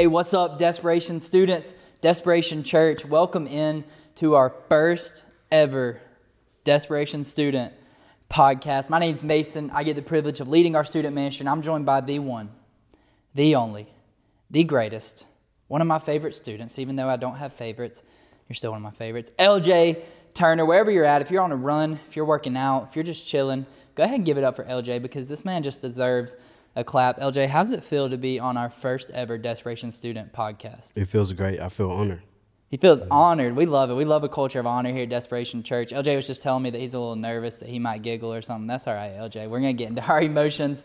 Hey, what's up, Desperation students? Desperation Church, welcome in to our first ever Desperation Student podcast. My name's Mason. I get the privilege of leading our student ministry, I'm joined by the one, the only, the greatest, one of my favorite students, even though I don't have favorites. You're still one of my favorites. LJ Turner, wherever you're at, if you're on a run, if you're working out, if you're just chilling, go ahead and give it up for LJ because this man just deserves a clap. LJ, how does it feel to be on our first ever Desperation Student podcast? It feels great. I feel honored. He feels honored. We love it. We love a culture of honor here at Desperation Church. LJ was just telling me that he's a little nervous that he might giggle or something. That's all right, LJ. We're going to get into our emotions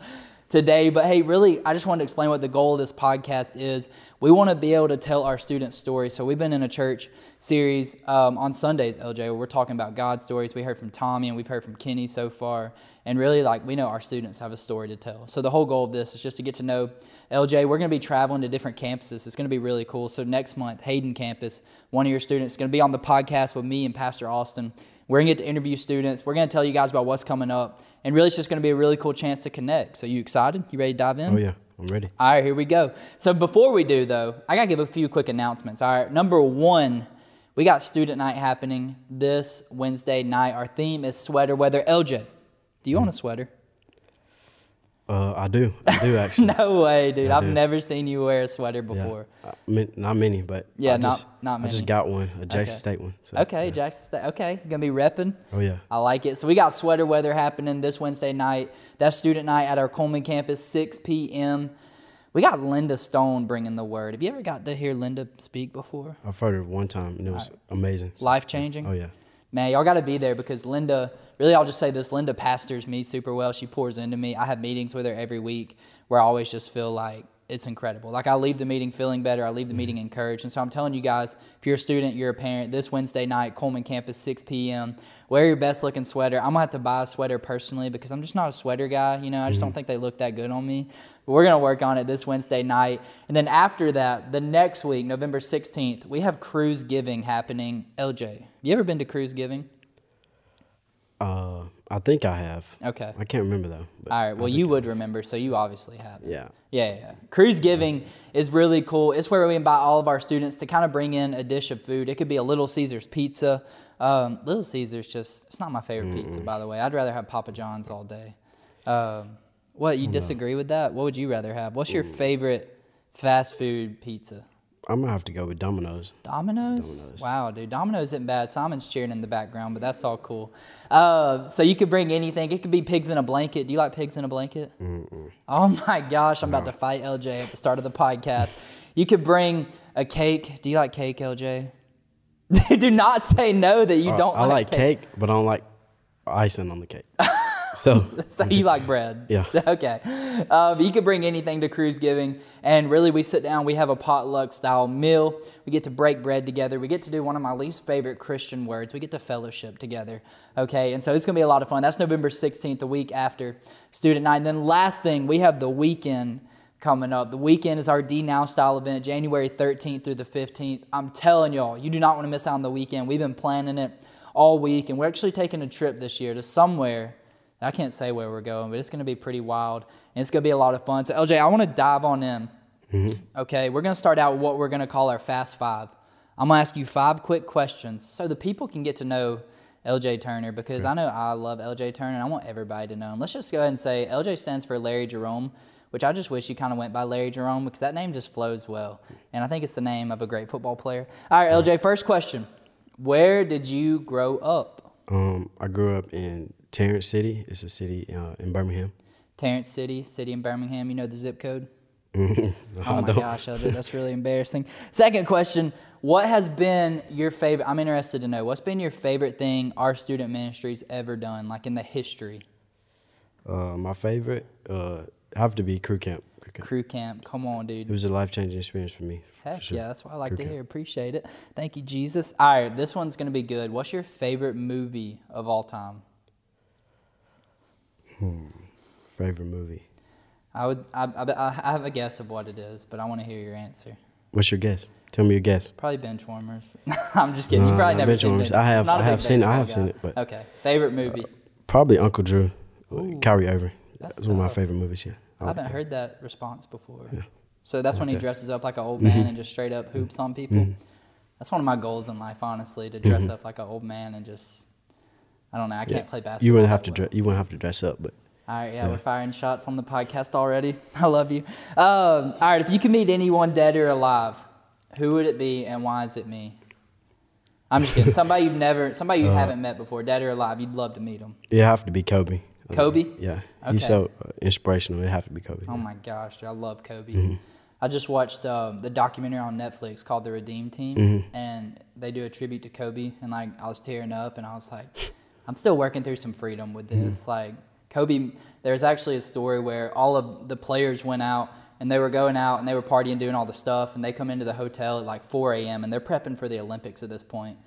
today. But hey, really, I just wanted to explain what the goal of this podcast is. We want to be able to tell our students stories. So we've been in a church series um, on Sundays, LJ, where we're talking about God stories. We heard from Tommy and we've heard from Kenny so far. And really, like, we know our students have a story to tell. So the whole goal of this is just to get to know LJ. We're going to be traveling to different campuses. It's going to be really cool. So next month, Hayden campus, one of your students is going to be on the podcast with me and Pastor Austin. We're going to get to interview students. We're going to tell you guys about what's coming up. And really, it's just going to be a really cool chance to connect. So, you excited? You ready to dive in? Oh, yeah. I'm ready. All right, here we go. So, before we do, though, I got to give a few quick announcements. All right, number one, we got student night happening this Wednesday night. Our theme is sweater weather. LJ, do you mm. own a sweater? Uh, I do. I do actually. no way, dude. I I've do. never seen you wear a sweater before. Yeah. Uh, not many, but yeah, I not just, not many. I just got one, a Jackson okay. State one. So, okay, yeah. Jackson State. Okay, gonna be repping. Oh yeah. I like it. So we got sweater weather happening this Wednesday night. That's student night at our Cullman campus, 6 p.m. We got Linda Stone bringing the word. Have you ever got to hear Linda speak before? I've heard her one time, and it was right. amazing. Life changing. Oh yeah. Man, y'all got to be there because Linda really, I'll just say this Linda pastors me super well. She pours into me. I have meetings with her every week where I always just feel like it's incredible. Like I leave the meeting feeling better. I leave the mm-hmm. meeting encouraged. And so I'm telling you guys, if you're a student, you're a parent, this Wednesday night, Cullman campus, 6 p.m., wear your best looking sweater. I'm gonna have to buy a sweater personally because I'm just not a sweater guy. You know, I just mm-hmm. don't think they look that good on me. But we're gonna work on it this Wednesday night. And then after that, the next week, November 16th, we have cruise giving happening. LJ, have you ever been to cruise giving? Uh, I think I have. Okay. I can't remember though. All right. Well, you would remember, so you obviously have. Yeah. Yeah, yeah. Cruise Giving is really cool. It's where we invite all of our students to kind of bring in a dish of food. It could be a Little Caesars pizza. Um, Little Caesars just, it's not my favorite mm pizza, by the way. I'd rather have Papa John's all day. Um, what, you disagree no. with that? What would you rather have? What's your favorite fast food pizza? I'm gonna have to go with Domino's. Domino's? Domino's. Wow, dude, Domino's isn't bad. Simon's cheering in the background, but that's all cool. Uh, so you could bring anything. It could be pigs in a blanket. Do you like pigs in a blanket? Mm-mm. Oh my gosh, I'm no. about to fight LJ at the start of the podcast. you could bring a cake. Do you like cake, LJ? Do not say no that you uh, don't. I like, like cake. cake, but I don't like icing on the cake. So, so you like bread? Yeah. Okay. Um, you could bring anything to cruise giving, and really, we sit down. We have a potluck style meal. We get to break bread together. We get to do one of my least favorite Christian words. We get to fellowship together. Okay, and so it's gonna be a lot of fun. That's November 16th, the week after student night. And then last thing, we have the weekend coming up. The weekend is our D Now style event, January 13th through the 15th. I'm telling y'all, you do not want to miss out on the weekend. We've been planning it all week, and we're actually taking a trip this year to somewhere I can't say where we're going, but it's going to be pretty wild and it's going to be a lot of fun. So, LJ, I want to dive on in. Mm-hmm. Okay, we're going to start out with what we're going to call our Fast Five. I'm going to ask you five quick questions so the people can get to know LJ Turner because I know I love LJ Turner and I want everybody to know him. Let's just go ahead and say LJ stands for Larry Jerome, which I just wish you kind of went by Larry Jerome because that name just flows well. And I think it's the name of a great football player. All right, LJ, first question. Where did you grow up? Um, I grew up in Tarrant City. It's a city uh, in Birmingham. Tarrant City, city in Birmingham. You know the zip code? no, oh my gosh, Elder, that's really embarrassing. Second question What has been your favorite? I'm interested to know what's been your favorite thing our student ministry's ever done, like in the history? Uh, my favorite uh, have to be crew camp. crew camp. Crew camp. Come on, dude. It was a life changing experience for me. Heck for sure. yeah, that's what I like crew to camp. hear. Appreciate it. Thank you, Jesus. All right, this one's going to be good. What's your favorite movie of all time? Hmm. Favorite movie? I would. I, I, I have a guess of what it is, but I want to hear your answer. What's your guess? Tell me your guess. Probably benchwarmers. I'm just kidding. you probably never bench seen bench. I have. I have seen. I have guy. seen it. But okay. Favorite movie? Uh, probably Uncle Drew. Ooh, Kyrie Irving. That's, That's one of my favorite movies. Yeah. I, I haven't heard that response before. Yeah. So that's when he Okay. dresses up like an old man and just straight up hoops on people. That's one of my goals in life, honestly, to dress up like an old man and just. I don't know. I can't play basketball. You wouldn't have to dress. You wouldn't have to dress up, but All right, yeah, Yeah. we're firing shots on the podcast already. I love you. Um, all right, if you could meet anyone dead or alive, who would it be and why is it me? I'm just kidding. Somebody you've never, somebody Uh, you haven't met before, dead or alive, you'd love to meet them. it have to be Kobe. Kobe? Yeah, Okay. he's so uh, inspirational. It have to be Kobe. Oh my gosh, dude, I love Kobe. Mm-hmm. I just watched um, the documentary on Netflix called The Redeem Team, Mm-hmm. and they do a tribute to Kobe, and like I was tearing up, and I was like, I'm still working through some freedom with Mm-hmm. this. Like Kobe, there's actually a story where all of the players went out and they were going out and they were partying, doing all the stuff, and they come into the hotel at like 4 a.m. and they're prepping for the Olympics at this point.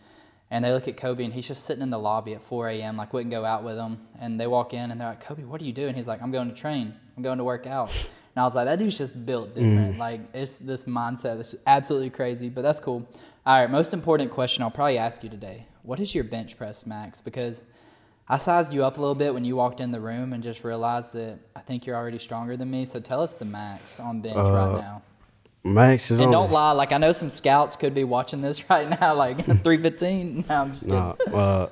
And they look at Kobe and he's just sitting in the lobby at 4 a.m. like wouldn't go out with them. And they walk in and they're like, Kobe, what are you doing? He's like, I'm going to train. I'm going to work out. And I was like, that dude's just built different. Like it's this mindset that's absolutely crazy, but that's cool. All right, most important question I'll probably ask you today. What is your bench press max? Because I sized you up a little bit when you walked in the room and just realized that I think you're already stronger than me. So tell us the max on bench right Uh, now. Max is And on. don't lie, like I know some scouts could be watching this right now, like 315. No, I'm just kidding. Nah, uh,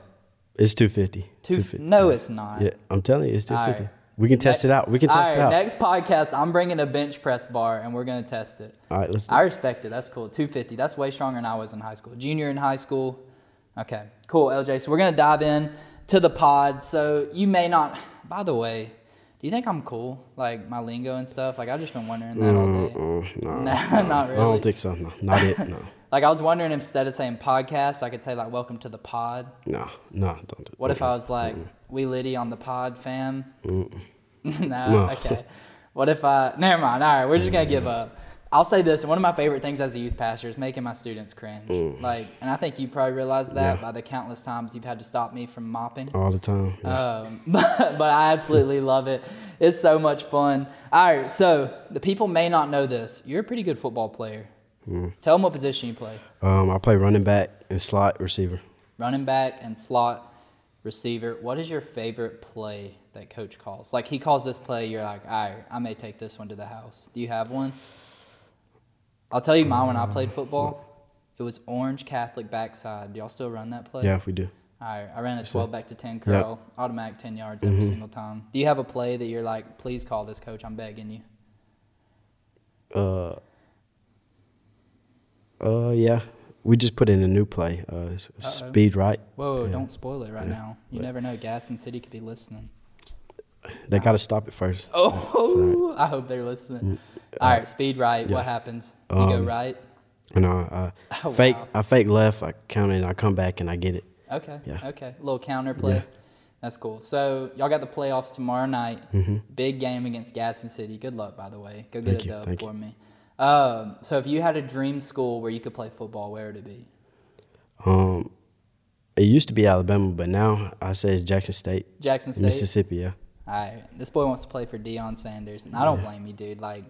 it's two fifty. Two, no, it's not. Yeah, I'm telling you, it's 250. Right. We can test it out. We can test right, it out. Next podcast, I'm bringing a bench press bar and we're gonna test it. All right, let's. Do I respect it. That's cool. 250. That's way stronger than I was in high school. Junior in high school. Okay, cool, LJ. So we're gonna dive in to the pod. So you may not. By the way, do you think I'm cool? Like my lingo and stuff. Like I've just been wondering that all day. Mm, mm, nah, Nah, not I don't think so. No, not it. No, Like I was wondering instead of saying podcast, I could say like welcome to the pod. no, no. Don't do. It. What if I was like, we Liddy on the pod, fam? no, No. okay. What if I, never mind. All right, we're just going to give up. I'll say this one of my favorite things as a youth pastor is making my students cringe. Like, and I think you probably realize that Yeah. by the countless times you've had to stop me from mopping. all the time? Yeah. Um, but, but I absolutely love it. It's so much fun. All right, so the people may not know this. You're a pretty good football player. Tell them what position you play. Um, I play running back and slot receiver. running back and slot receiver. What is your favorite play that coach calls? Like he calls this play, you're like, all right, I may take this one to the house. Do you have one? I'll tell you mine when I played football. It was orange Catholic backside. Do y'all still run that play? Yeah, we do. Right, I ran a 12 back to 10 curl, automatic 10 yards every single time. Do you have a play that you're like, please call this coach, I'm begging you? Uh, uh, yeah. We just put in a new play. Uh, speed right. Whoa, Yeah. don't spoil it right now. You never know. Gadsden City could be listening. They got to stop it first. Oh, I hope they're listening. All right, speed right. What happens? You go Um, right. And I, I Oh, fake. wow. I fake left. I count it. and I come back and I get it. Okay. yeah. Okay. A little counter play. Yeah. That's cool. So y'all got the playoffs tomorrow night. Mm-hmm. Big game against Gadsden City. Good luck, by the way. Go get Thank a dub thank for you. me. Um, so if you had a dream school where you could play football, where would it be? Um, it used to be Alabama, but now I say it's Jackson State, Jackson State. Mississippi. Yeah. All right. This boy wants to play for Deion Sanders, and I don't blame you, dude. Like,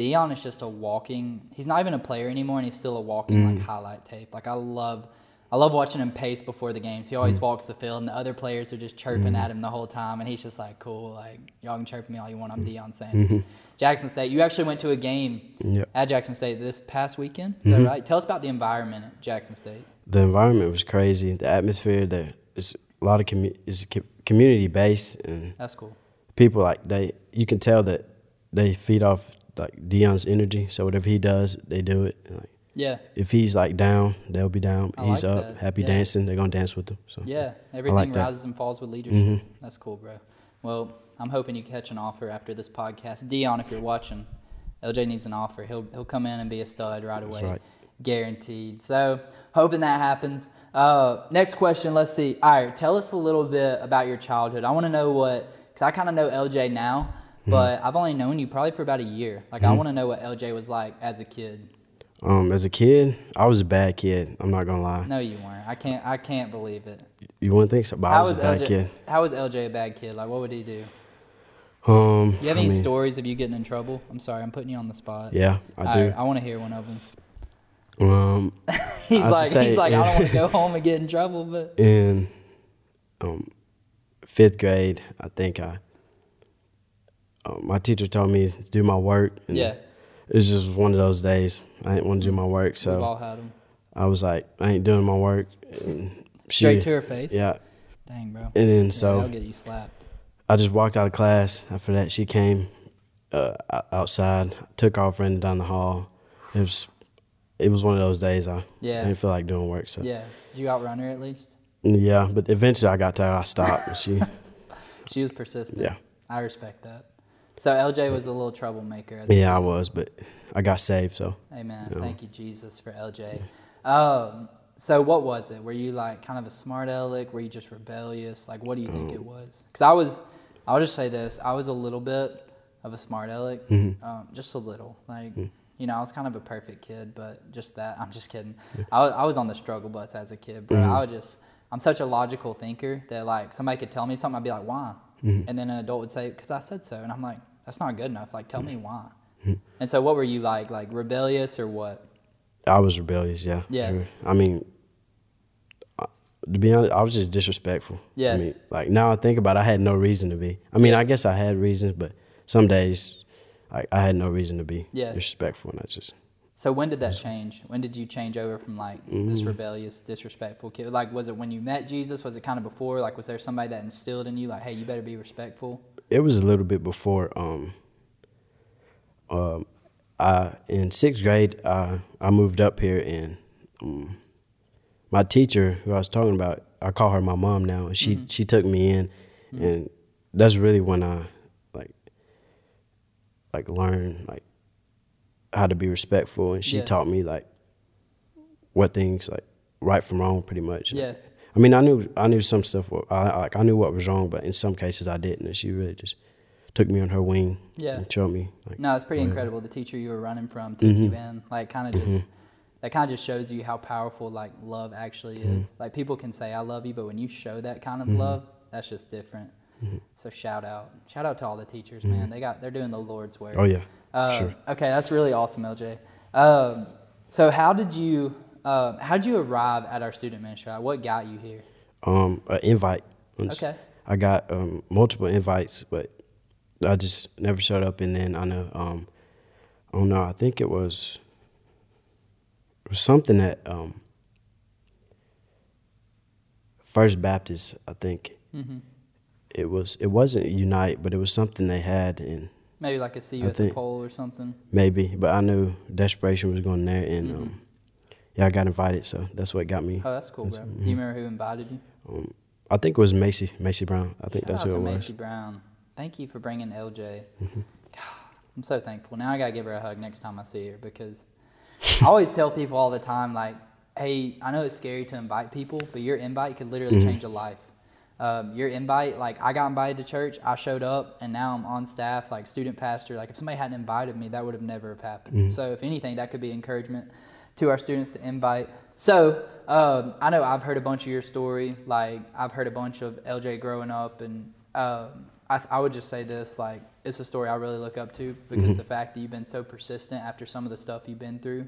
Deion is just a walking. He's not even a player anymore, and he's still a walking Mm. like highlight tape. Like, I love, I love watching him pace before the games. He always Mm. walks the field, and the other players are just chirping at him the whole time, and he's just like, "Cool, like y'all can chirp me all you want. I'm Deion Sanders." Jackson State. You actually went to a game Mm-hmm. Yep. at Jackson State this past weekend. Is that right? Tell us about the environment at Jackson State. The environment was crazy. The atmosphere there is a lot of commu- is community based and That's cool. people like they you can tell that they feed off like Deion's energy. So whatever he does, they do it. Like, Yeah. if he's like down, they'll be down. I he's like up, that. happy Yeah. dancing. They're gonna dance with him. So Yeah, everything that. Mm-hmm. rises and falls with leadership. That's cool, bro. Well, I'm hoping you catch an offer after this podcast. Deion, if you're watching, LJ needs an offer. He'll he'll come in and be a stud right away, right. guaranteed. So hoping that happens. Uh, next question. Let's see. All right, tell us a little bit about your childhood. I want to know what because I kind of know LJ now, Mm-hmm. But I've only known you probably for about a year. Like I want to know what LJ was like as a kid. um, as a kid, I was a bad kid. I'm not gonna lie. No, you weren't. I can't. I can't believe it. You wouldn't think so, but I was a bad LJ? kid. How was LJ a bad kid? Like, what would he do? Um, You have I any mean, stories of you getting in trouble? I'm sorry, I'm putting you on the spot. Yeah, I All do. right, I want to hear one of them. Um, He's I'd like, say- he's like, I don't want to go home and get in trouble, but in um, fifth grade, I think I um, my teacher told me to do my work. And yeah, it's just one of those days. I didn't want to do my work, We've all so had them. I was like, I ain't doing my work. And she, Straight to her face. yeah. Dang, bro. And then Yeah, so I'll get you slapped. I just walked out of class. After that, she came uh, outside, took off, ran down the hall. It was it was one of those days I, Yeah. Didn't feel like doing work. So Yeah. Did you outrun her at least? yeah, but eventually I got tired. I stopped. she She was persistent. yeah I respect that. So LJ was a little troublemaker. As yeah I was, but I got saved. So Amen. No. Thank you, Jesus, for LJ. Um, so what was it? Were you like kind of a smart aleck? Were you just rebellious? Like, what do you think Um, it was? Because I was, I'll just say this: I was a little bit of a smart aleck, Mm-hmm. um, just a little. Like, Mm. you know, I was kind of a perfect kid, but just that. I'm just kidding. I was, I was on the struggle bus as a kid, but Mm-hmm. I would just. I'm such a logical thinker that like somebody could tell me something, I'd be like, why? Mm-hmm. And then an adult would say, because I said so, and I'm like, that's not good enough. Like, tell me why. Mm-hmm. And so, what were you like? Like rebellious or what? I was rebellious. Yeah. Yeah. sure. I mean, to be honest, I was just disrespectful. Yeah. I mean, like now I think about, it, I had no reason to be. I mean, Yeah. I guess I had reasons, but some days, like I had no reason to be Yeah. disrespectful, and that's just. So when did that change? When did you change over from like Mm-hmm. this rebellious, disrespectful kid? Like, was it when you met Jesus? Was it kind of before? Like, was there somebody that instilled in you, like, hey, you better be respectful? It was a little bit before um um I in sixth grade I I moved up here and um, my teacher who I was talking about I call her my mom now and she she took me in and that's really when I like like learned like how to be respectful and she Yeah. taught me like what things like right from wrong pretty much Yeah. I mean, I knew I knew some stuff. I like I knew what was wrong, but in some cases I didn't. And she really just took me on her wing Yeah. and showed me like No, it's pretty incredible. The teacher you were running from took you in. Like, kind of just mm-hmm. that kind of just shows you how powerful like love actually is. Mm-hmm. Like, people can say I love you, but when you show that kind of mm-hmm. love, that's just different. So shout out, shout out to all the teachers, man. They got they're doing the Lord's work. oh yeah, Uh, sure. Okay, that's really awesome, LJ. Um, so how did you uh, how did you arrive at our student ministry? What got you here? Um, an invite. Okay. I got um multiple invites, but I just never showed up. And then I know um, I don't know. I think it was it was something that um First Baptist. I think hmm it was. It wasn't Unite, but it was something they had and. Maybe like a see you I at the pole or something. Maybe, but I knew desperation was going there, and Mm-hmm. um, yeah, I got invited, so that's what got me. Oh, that's cool, bro. Do you remember who invited you? Um, I think it was Macy, Macy Brown. I think Shout that's who it Macy was. Macy Brown. Thank you for bringing LJ. Mm-hmm. God, I'm so thankful. Now I gotta give her a hug next time I see her because I always tell people all the time, like, hey, I know it's scary to invite people, but your invite could literally Mm-hmm. change a life. Um, your invite, like, I got invited to church, I showed up, and now I'm on staff, like student pastor. Like, if somebody hadn't invited me, that would have never have happened. Mm-hmm. So, if anything, that could be encouragement to our students to invite. So, um, I know I've heard a bunch of your story. Like, I've heard a bunch of LJ growing up, and um, I, I would just say this: like, it's a story I really look up to because the fact that you've been so persistent after some of the stuff you've been through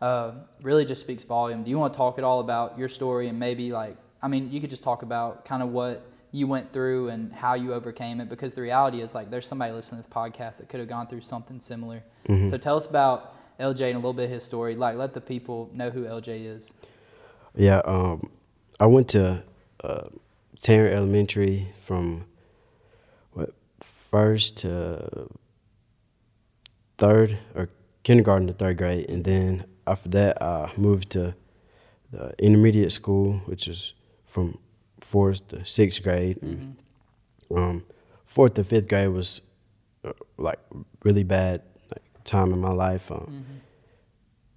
uh, really just speaks volume. Do you want to talk at all about your story and maybe like, I mean, you could just talk about kind of what you went through and how you overcame it because the reality is like there's somebody listening to this podcast that could have gone through something similar. So tell us about LJ and a little bit of his story. Like, let the people know who LJ is. Yeah, um, I went to uh, Tarrant Elementary from what first to third or kindergarten to third grade, and then after that I moved to the intermediate school, which is from fourth to sixth grade. And, um, fourth to fifth grade was uh, like really bad time in my life. Um,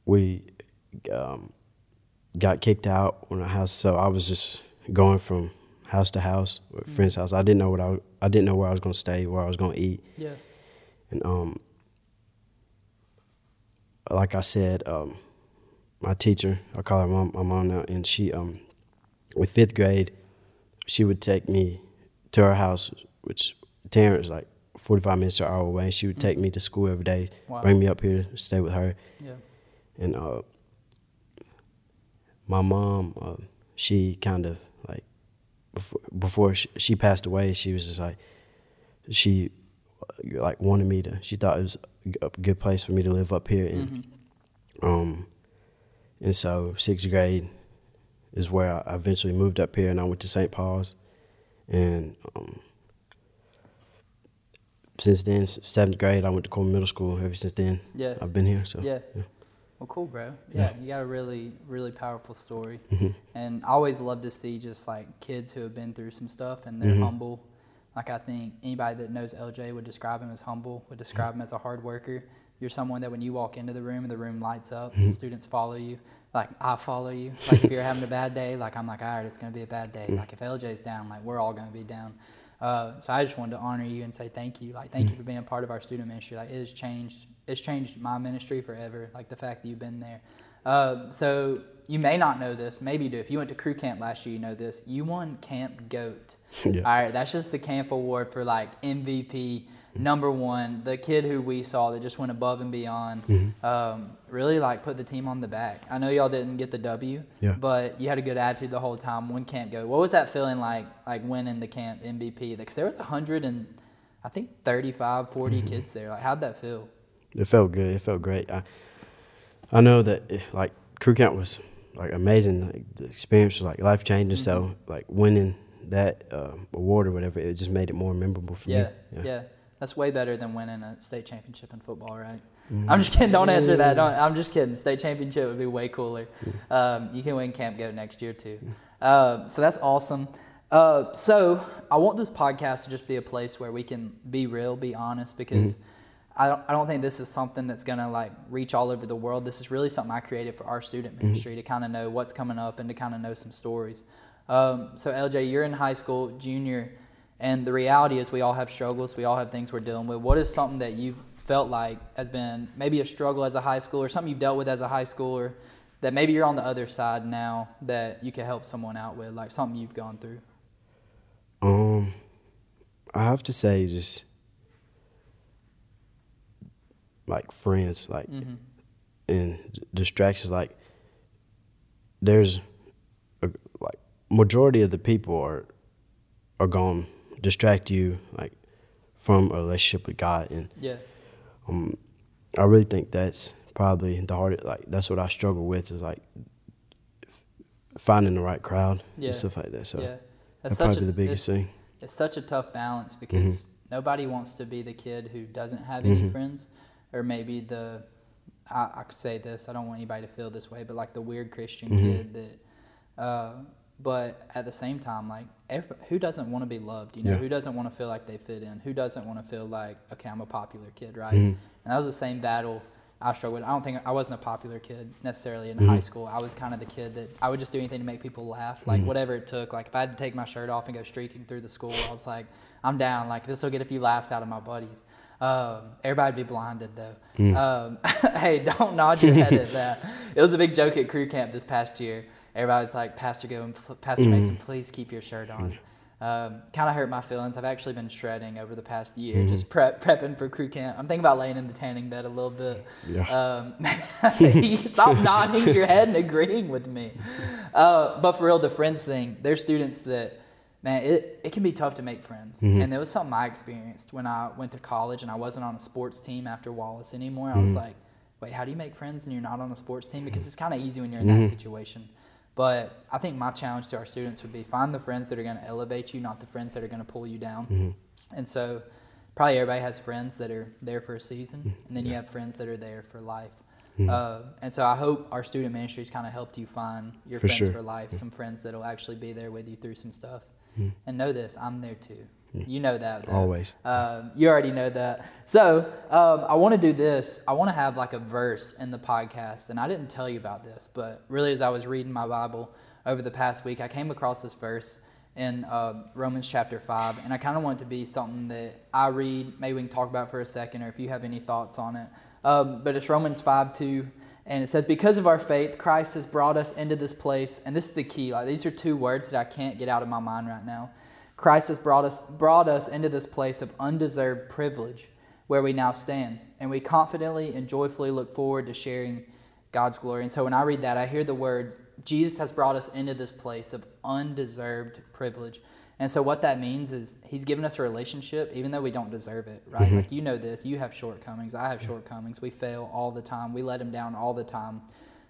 We um, got kicked out when our house, so I was just going from house to house, with friends' house. I didn't know what I I didn't know where I was gonna stay, where I was gonna eat, Yeah. and um, like I said, um, my teacher, I call her mom, my mom now, and she um, with fifth grade, she would take me to her house, which Tarrant like forty five minutes to an hour away. And she would take me to school every day, Wow. bring me up here, stay with her, Yeah. and uh, my mom, uh, she kind of like before before she, she passed away, she was just like she like wanted me to. She thought it was a good place for me to live up here, and Mm-hmm. um, and so sixth grade is where I eventually moved up here, and I went to St. Paul's, and um, since then, seventh grade, I went to Cullman Middle School. Ever since then, Yeah. I've been here. So Yeah. Well, cool, bro. Yeah, you got a really, really powerful story. Mm-hmm. And I always love to see just like kids who have been through some stuff and they're mm-hmm. humble. Like I think anybody that knows LJ would describe him as humble, would describe him as a hard worker. You're someone that when you walk into the room the room lights up, and mm-hmm. students follow you. Like I follow you. Like if you're having a bad day, like I'm like, all right, it's gonna be a bad day. Like if LJ's down, like we're all gonna be down. Uh, so I just wanted to honor you and say thank you. Like thank you for being a part of our student ministry. Like it has changed. It's changed my ministry forever. Like the fact that you've been there. Uh, so you may not know this. Maybe you do. If you went to crew camp last year, you know this. You won Camp Goat. Yeah. All right, that's just the camp award for like MVP number one. The kid who we saw that just went above and beyond. Mm-hmm. Um, really like put the team on the back. I know y'all didn't get the W, Yeah. but you had a good attitude the whole time. One camp go. What was that feeling like? Like winning the camp MVP? Because there was a hundred and I think 35, 40 Mm-hmm. kids there. Like how'd that feel? it felt good. It felt great. I I know that eh, like crew camp was like amazing. Like the experience was like life changing. So like winning that uh, award or whatever, it just made it more memorable for Yeah, me. Yeah. Yeah, That's way better than winning a state championship in football, right? Mm-hmm. I'm just kidding. Don't answer that. Don't, I'm just kidding. State championship would be way cooler. Um, you can win Camp Goat next year too. Uh, so that's awesome. Uh, so I want this podcast to just be a place where we can be real, be honest, because I don't, I don't think this is something that's gonna like reach all over the world. This is really something I created for our student ministry to kind of know what's coming up and to kind of know some stories. Um, so LJ, you're in high school, junior, and the reality is we all have struggles. We all have things we're dealing with. What is something that you've felt like has been maybe a struggle as a high schooler, something you've dealt with as a high schooler, that maybe you're on the other side now that you could help someone out with, like something you've gone through? Um, I have to say just like friends, like Mm-hmm. and distractions. Like there's a, like majority of the people are are to distract you like from a relationship with God, and Yeah. um, I really think that's probably the hardest. Like that's what I struggle with is like finding the right crowd Yeah. and stuff like that. So yeah. that's such probably a- the biggest it's- thing. It's such a tough balance because nobody wants to be the kid who doesn't have any friends, or maybe the I, I could say this. I don't want anybody to feel this way, but like the weird Christian kid that. Uh, but at the same time, like who doesn't want to be loved? You know, Yeah. who doesn't want to feel like they fit in? Who doesn't want to feel like okay, I'm a popular kid, right? Mm-hmm. And that was the same battle I struggled. with. I don't think I wasn't a popular kid necessarily in Mm-hmm. high school. I was kind of the kid that I would just do anything to make people laugh, Mm-hmm. like whatever it took. Like if I had to take my shirt off and go streaking through the school, I was like, I'm down. Like this will get a few laughs out of my buddies. Um, everybody'd be blinded though. Mm. Um, hey, don't nod your head at that. It was a big joke at crew camp this past year. Everybody's like, Pastor Go and Pastor Mm. Mason, please keep your shirt on. Um, kind of hurt my feelings. I've actually been shredding over the past year, just prep, prepping for crew camp. I'm thinking about laying in the tanning bed a little bit. Yeah. Um, stop nodding your head and agreeing with me. Uh, but for real, the friends thing, there's students that, man, it, it can be tough to make friends. And there was something I experienced when I went to college and I wasn't on a sports team after Wallace anymore. I was like, wait, how do you make friends and you're not on a sports team? Because it's kind of easy when you're in that situation. But I think my challenge to our students would be find the friends that are going to elevate you, not the friends that are going to pull you down. Mm-hmm. And so, probably everybody has friends that are there for a season, mm-hmm. and then you have friends that are there for life. Mm-hmm. Uh, and so, I hope our student ministries kind of helped you find your For friends sure. for life, some friends that'll actually be there with you through some stuff. And know this, I'm there too. You know that. though. Always. Um, you already know that. So um, I want to do this. I want to have like a verse in the podcast, and I didn't tell you about this, but really, as I was reading my Bible over the past week, I came across this verse in uh, Romans chapter five, and I kind of want it to be something that I read. Maybe we can talk about for a second, or if you have any thoughts on it. Um, but it's Romans five two. And it says, Because of our faith, Christ has brought us into this place. And this is the key. Like these are two words that I can't get out of my mind right now. Christ has brought us brought us into this place of undeserved privilege where we now stand. And we confidently and joyfully look forward to sharing God's glory. And so when I read that, I hear the words, Jesus has brought us into this place of undeserved privilege. And so what that means is he's given us a relationship even though we don't deserve it, right? Mm-hmm. Like you know this, you have shortcomings, I have shortcomings. We fail all the time. We let him down all the time.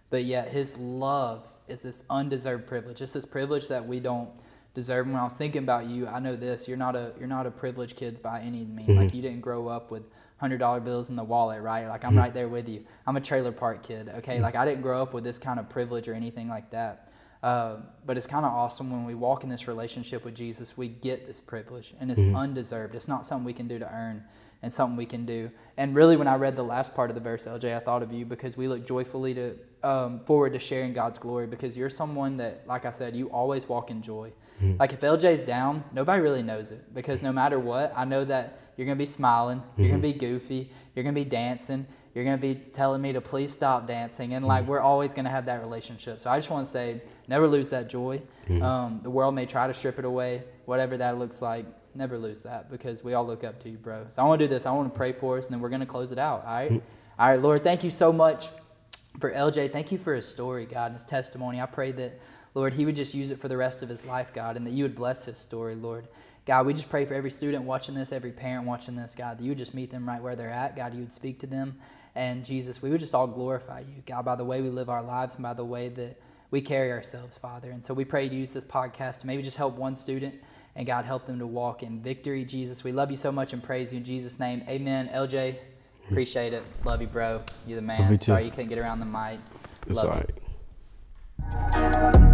But yet his love is this undeserved privilege. It's this privilege that we don't deserve. When I was thinking about you, I know this, you're not a you're not a privileged kid by any means. Mm-hmm. Like you didn't grow up with hundred dollar bills in the wallet, right? Like I'm right there with you. I'm a trailer park kid, okay? Like I didn't grow up with this kind of privilege or anything like that. Uh, but it's kind of awesome when we walk in this relationship with Jesus, we get this privilege, and it's undeserved. It's not something we can do to earn, and something we can do. And really, when I read the last part of the verse, LJ, I thought of you because we look joyfully to um, forward to sharing God's glory because you're someone that, like I said, you always walk in joy. Like if LJ's down, nobody really knows it because no matter what, I know that you're gonna be smiling, you're gonna be goofy, you're gonna be dancing, you're gonna be telling me to please stop dancing, and like mm-hmm. we're always gonna have that relationship. So I just want to say, never lose that joy. Mm-hmm. Um, the world may try to strip it away, whatever that looks like. Never lose that because we all look up to you, bro. So I want to do this. I want to pray for us, and then we're gonna close it out. All right, mm-hmm. all right, Lord. Thank you so much for LJ. Thank you for his story, God, and his testimony. I pray that, Lord, he would just use it for the rest of his life, God, and that you would bless his story, Lord. God, we just pray for every student watching this, every parent watching this, God, that you would just meet them right where they're at. God, you would speak to them. And Jesus, we would just all glorify you, God, by the way we live our lives and by the way that we carry ourselves, Father. And so we pray to use this podcast to maybe just help one student and God help them to walk in victory, Jesus. We love you so much and praise you in Jesus' name. Amen. LJ, appreciate it. Love you, bro. You're the man. Love you too. Sorry you couldn't get around the mic. It's love all you. right.